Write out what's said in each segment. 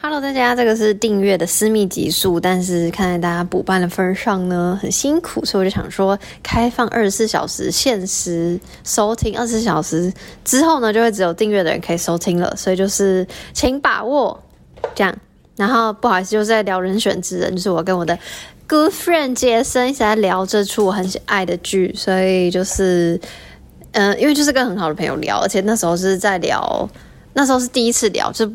Hello，大家，这个是订阅的私密集数，但是看在大家补办的份上呢，很辛苦，所以我就想说，开放二十四小时限时收听，二十四小时之后呢，就会只有订阅的人可以收听了，所以就是请把握这样。然后不好意思，就是在聊人选之人，就是我跟我的 good friend 杰森一起在聊这出我很爱的剧，所以就是嗯、呃，因为就是跟很好的朋友聊，而且那时候是在聊，那时候是第一次聊，就。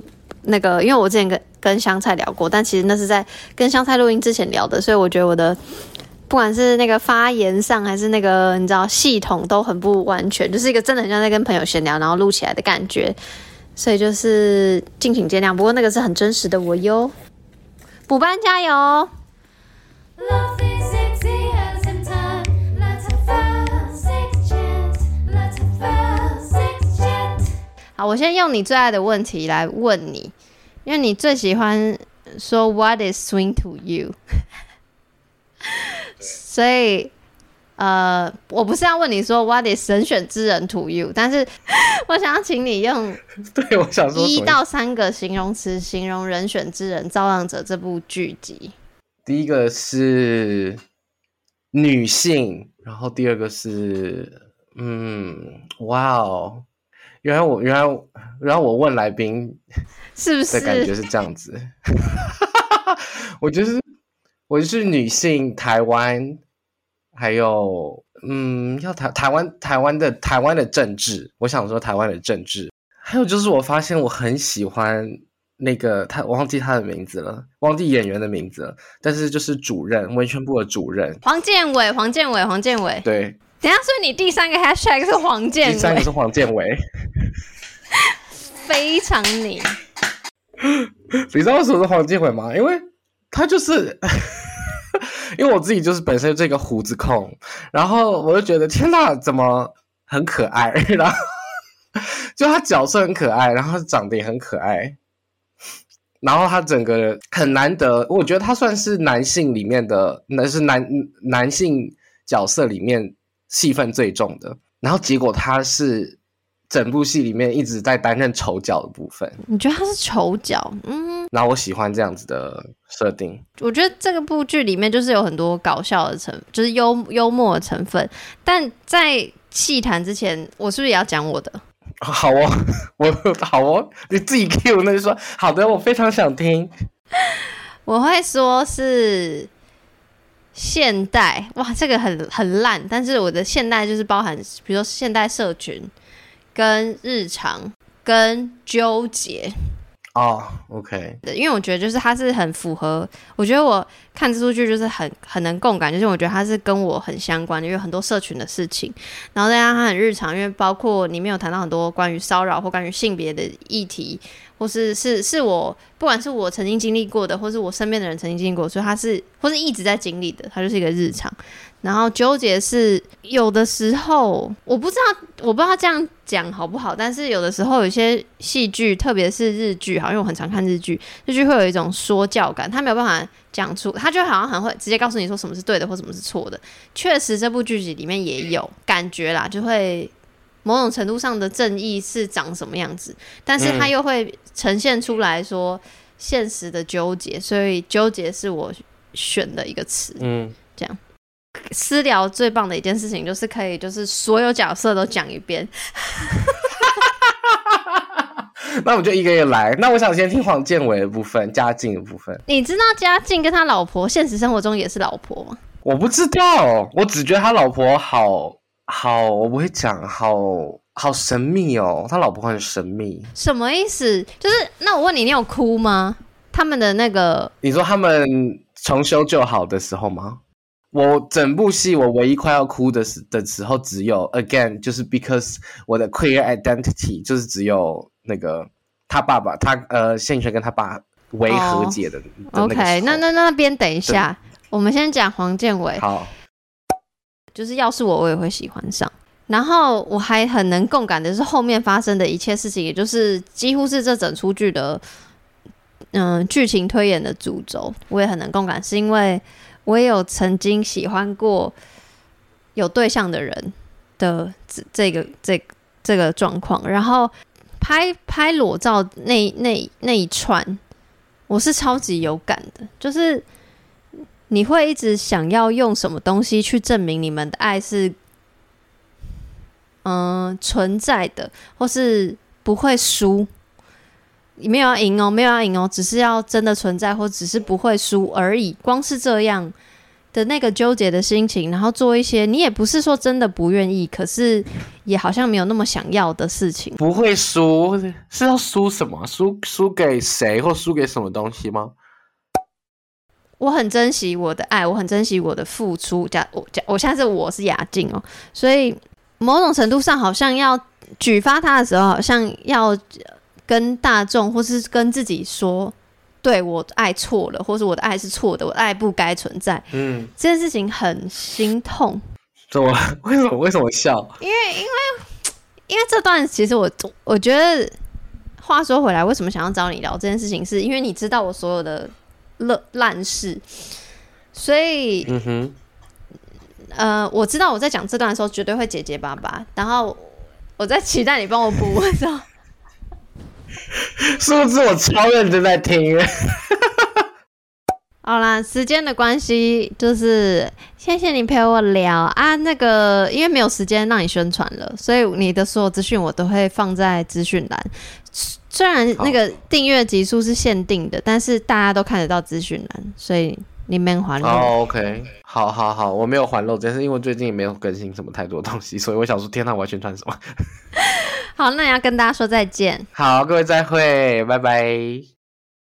那个，因为我之前跟跟香菜聊过，但其实那是在跟香菜录音之前聊的，所以我觉得我的不管是那个发言上，还是那个你知道系统都很不完全，就是一个真的很像在跟朋友闲聊，然后录起来的感觉，所以就是敬请见谅。不过那个是很真实的我哟，补班加油！好，我先用你最爱的问题来问你，因为你最喜欢说 “What is swing to you”，所以呃，我不是要问你说 “What is 神选之人 to you”，但是我想要请你用 对我想说一到三个形容词形容《人选之人造浪者》这部剧集。第一个是女性，然后第二个是嗯，哇哦。原来我原来然后我问来宾是不是的感觉是这样子？我就是我就是女性，台湾还有嗯，要台台湾台湾的台湾的政治，我想说台湾的政治，还有就是我发现我很喜欢那个他，我忘记他的名字了，忘记演员的名字了，但是就是主任文宣部的主任。黄建伟，黄建伟，黄建伟，对。等下，所以你第三个 hashtag 是黄建伟，第三个是黄建伟，非常你。你知道为什么是黄金伟吗？因为他就是，因为我自己就是本身这个胡子控，然后我就觉得天哪，怎么很可爱？然后就他角色很可爱，然后长得也很可爱，然后他整个很难得，我觉得他算是男性里面的，那是男男性角色里面。戏份最重的，然后结果他是整部戏里面一直在担任丑角的部分。你觉得他是丑角？嗯，然后我喜欢这样子的设定。我觉得这个部剧里面就是有很多搞笑的成，就是幽幽默的成分。但在戏谈之前，我是不是也要讲我的？好哦，我好哦，你自己 cue 那就说好的，我非常想听。我会说是。现代哇，这个很很烂，但是我的现代就是包含，比如说现代社群、跟日常、跟纠结。哦、oh，OK，因为我觉得就是它是很符合，我觉得我看这出剧就是很很能共感，就是我觉得它是跟我很相关的，因为很多社群的事情，然后再加上它很日常，因为包括里面有谈到很多关于骚扰或关于性别的议题。或是是是我，不管是我曾经经历过的，或是我身边的人曾经经历过，所以它是或是一直在经历的，它就是一个日常。然后纠结是有的时候，我不知道，我不知道这样讲好不好，但是有的时候有些戏剧，特别是日剧，好像我很常看日剧，日剧会有一种说教感，他没有办法讲出，他就好像很会直接告诉你说什么是对的或什么是错的。确实，这部剧集里面也有感觉啦，就会。某种程度上的正义是长什么样子，但是它又会呈现出来说现实的纠结，所以纠结是我选的一个词。嗯，这样私聊最棒的一件事情就是可以，就是所有角色都讲一遍。那我就一个一个来。那我想先听黄建伟的部分，嘉靖的部分。你知道嘉靖跟他老婆现实生活中也是老婆吗？我不知道，我只觉得他老婆好。好，我不会讲，好好神秘哦，他老婆很神秘，什么意思？就是那我问你，你有哭吗？他们的那个，你说他们重修旧好的时候吗？我整部戏我唯一快要哭的时的时候，只有 again，就是 because 我的 queer identity，就是只有那个他爸爸，他呃，谢盈萱跟他爸为和解的。Oh, OK，那那那边等一下，我们先讲黄建伟。好。就是要是我，我也会喜欢上。然后我还很能共感的是后面发生的一切事情，也就是几乎是这整出剧的，嗯、呃，剧情推演的主轴。我也很能共感，是因为我也有曾经喜欢过有对象的人的这这个这这个状况。然后拍拍裸照那那那一串，我是超级有感的，就是你会一直想要用什么东西去证明你们的爱是，嗯、存在的，或是不会输。你没有要赢哦，没有要赢哦，只是要真的存在，或只是不会输而已。光是这样的那个纠结的心情，然后做一些你也不是说真的不愿意，可是也好像没有那么想要的事情。不会输是要输什么？输输给谁或输给什么东西吗？我很珍惜我的爱，我很珍惜我的付出。假我假我现在是我是雅静哦，所以某种程度上好像要举发他的时候，好像要。跟大众或是跟自己说，对，我爱错了，或是我的爱是错的，我的爱不该存在。嗯，这件事情很心痛。怎么？为什么？为什么笑？因为，因为，因为这段其实我我觉得，话说回来，为什么想要找你聊这件事情，是因为你知道我所有的乐烂事，所以，嗯哼，呃，我知道我在讲这段的时候绝对会结结巴巴，然后我在期待你帮我补。是不是我超认真在听？好啦，时间的关系，就是谢谢你陪我聊啊。那个，因为没有时间让你宣传了，所以你的所有资讯我都会放在资讯栏。虽然那个订阅集数是限定的，但是大家都看得到资讯栏，所以你没还漏。哦，OK，好好好，我没有还漏，只是因为最近也没有更新什么太多东西，所以我想说，天哪，我要宣传什么？好，那也要跟大家说再见。好，各位再会，拜拜。